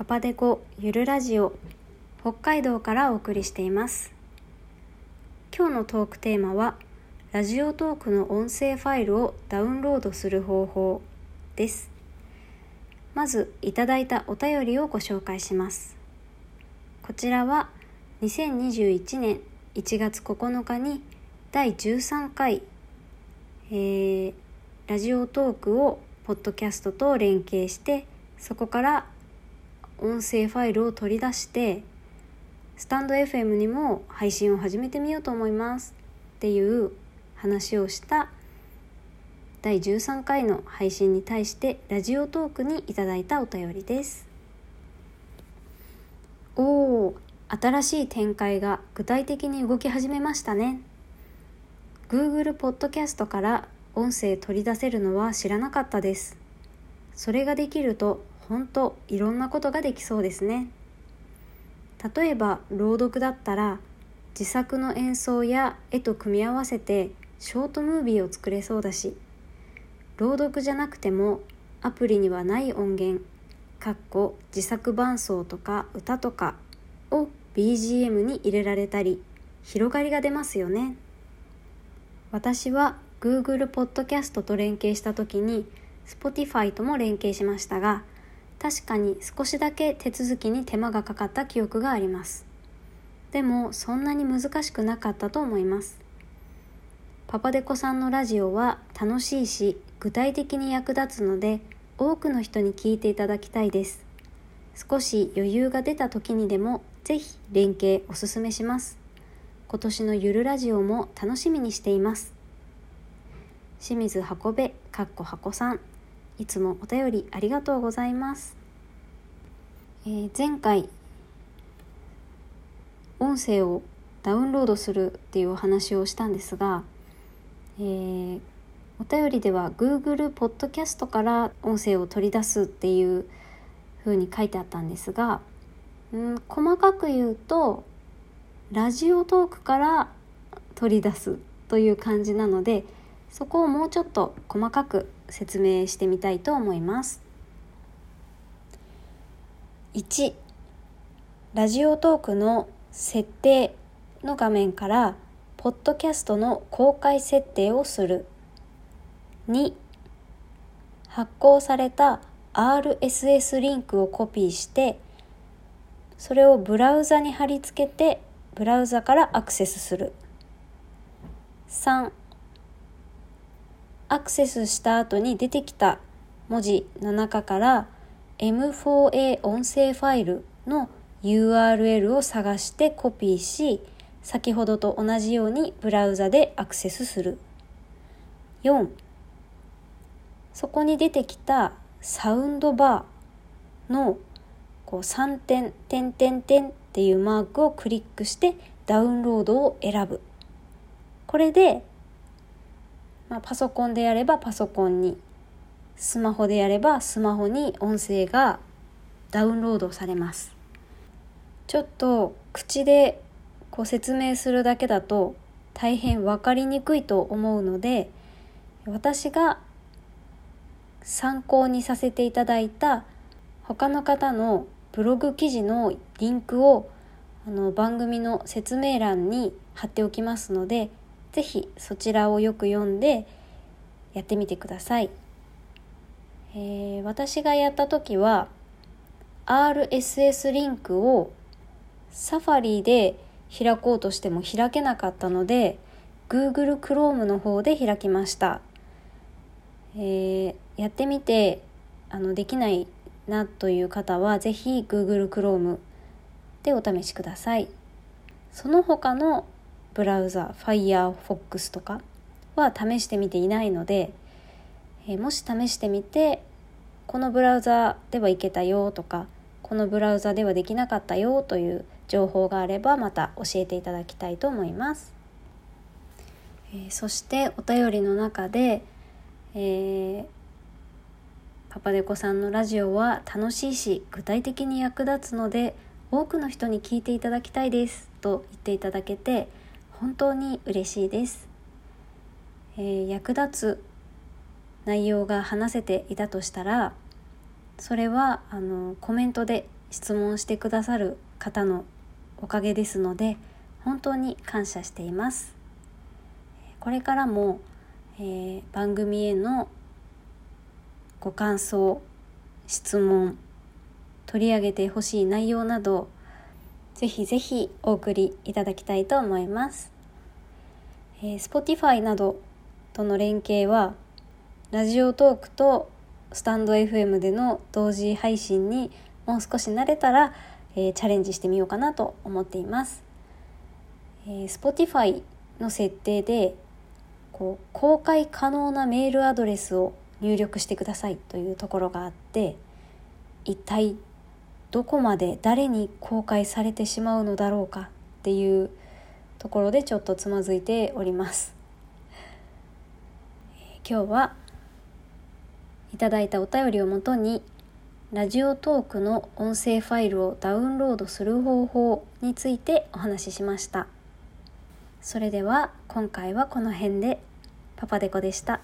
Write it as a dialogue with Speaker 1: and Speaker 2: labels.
Speaker 1: パパデコゆるラジオ北海道からお送りしています。今日のトークテーマはラジオトークの音声ファイルをダウンロードする方法です。まずいただいたお便りをご紹介します。こちらは2021年1月9日に第13回、えー、ラジオトークをポッドキャストと連携してそこから音声ファイルを取り出してスタンド FM にも配信を始めてみようと思いますっていう話をした第13回の配信に対してラジオトークにいただいたお便りです。おお新しい展開が具体的に動き始めましたね。Google ポッドキャストから音声取り出せるのは知らなかったです。それができると本当いろんなことができそうですね。例えば朗読だったら自作の演奏や絵と組み合わせてショートムービーを作れそうだし朗読じゃなくてもアプリにはない音源かっこ自作伴奏とか歌とかを BGM に入れられたり広がりが出ますよね。私は Google ポッドキャストと連携した時に Spotify とも連携しましたが確かに少しだけ手続きに手間がかかった記憶があります。でもそんなに難しくなかったと思います。パパデコさんのラジオは楽しいし具体的に役立つので多くの人に聞いていただきたいです。少し余裕が出た時にでもぜひ連携おすすめします。今年のゆるラジオも楽しみにしています。清水箱部かっこ箱さん。いつもお便りありがとうございます、えー、前回音声をダウンロードするっていうお話をしたんですが、えー、お便りでは Google ポッドキャストから音声を取り出すっていう風に書いてあったんですが、うん、細かく言うとラジオトークから取り出すという感じなのでそこをもうちょっと細かく説明してみたいと思います。1ラジオトークの設定の画面からポッドキャストの公開設定をする2発行された RSS リンクをコピーしてそれをブラウザに貼り付けてブラウザからアクセスする3アクセスした後に出てきた文字の中から M4A 音声ファイルの URL を探してコピーし先ほどと同じようにブラウザでアクセスする。4そこに出てきたサウンドバーのこう3点点点点っていうマークをクリックしてダウンロードを選ぶ。これでまあ、パソコンでやればパソコンにスマホでやればスマホに音声がダウンロードされます。ちょっと口でこう説明するだけだと大変分かりにくいと思うので私が参考にさせていただいた他の方のブログ記事のリンクをあの番組の説明欄に貼っておきますので是非そちらをよく読んでやってみてください。えー、私がやった時は RSS リンクをサファリで開こうとしても開けなかったので Google Chrome の方で開きました。えー、やってみてあのできないなという方は是非 Google Chrome でお試しください。その他のブラウザ Firefox とかは試してみていないので、え、もし試してみてこのブラウザではいけたよとかこのブラウザではできなかったよという情報があればまた教えていただきたいと思います。えー、そしてお便りの中で、えー、パパデコさんのラジオは楽しいし具体的に役立つので多くの人に聞いていただきたいですと言っていただけて本当に嬉しいです、えー、役立つ内容が話せていたとしたらそれはあのコメントで質問してくださる方のおかげですので本当に感謝しています。これからも、えー、番組へのご感想質問取り上げてほしい内容などぜひぜひお送りいただきたいと思います、えー、Spotify などとの連携はラジオトークとスタンド FM での同時配信にもう少し慣れたら、えー、チャレンジしてみようかなと思っています、えー、Spotify の設定でこう公開可能なメールアドレスを入力してくださいというところがあって一体どこまで誰に公開されてしまうのだろうかっていうところでちょっとつまずいております。今日はいただいたお便りをもとにラジオトークの音声ファイルをダウンロードする方法についてお話ししました。それでは今回はこの辺で。パパデコでした。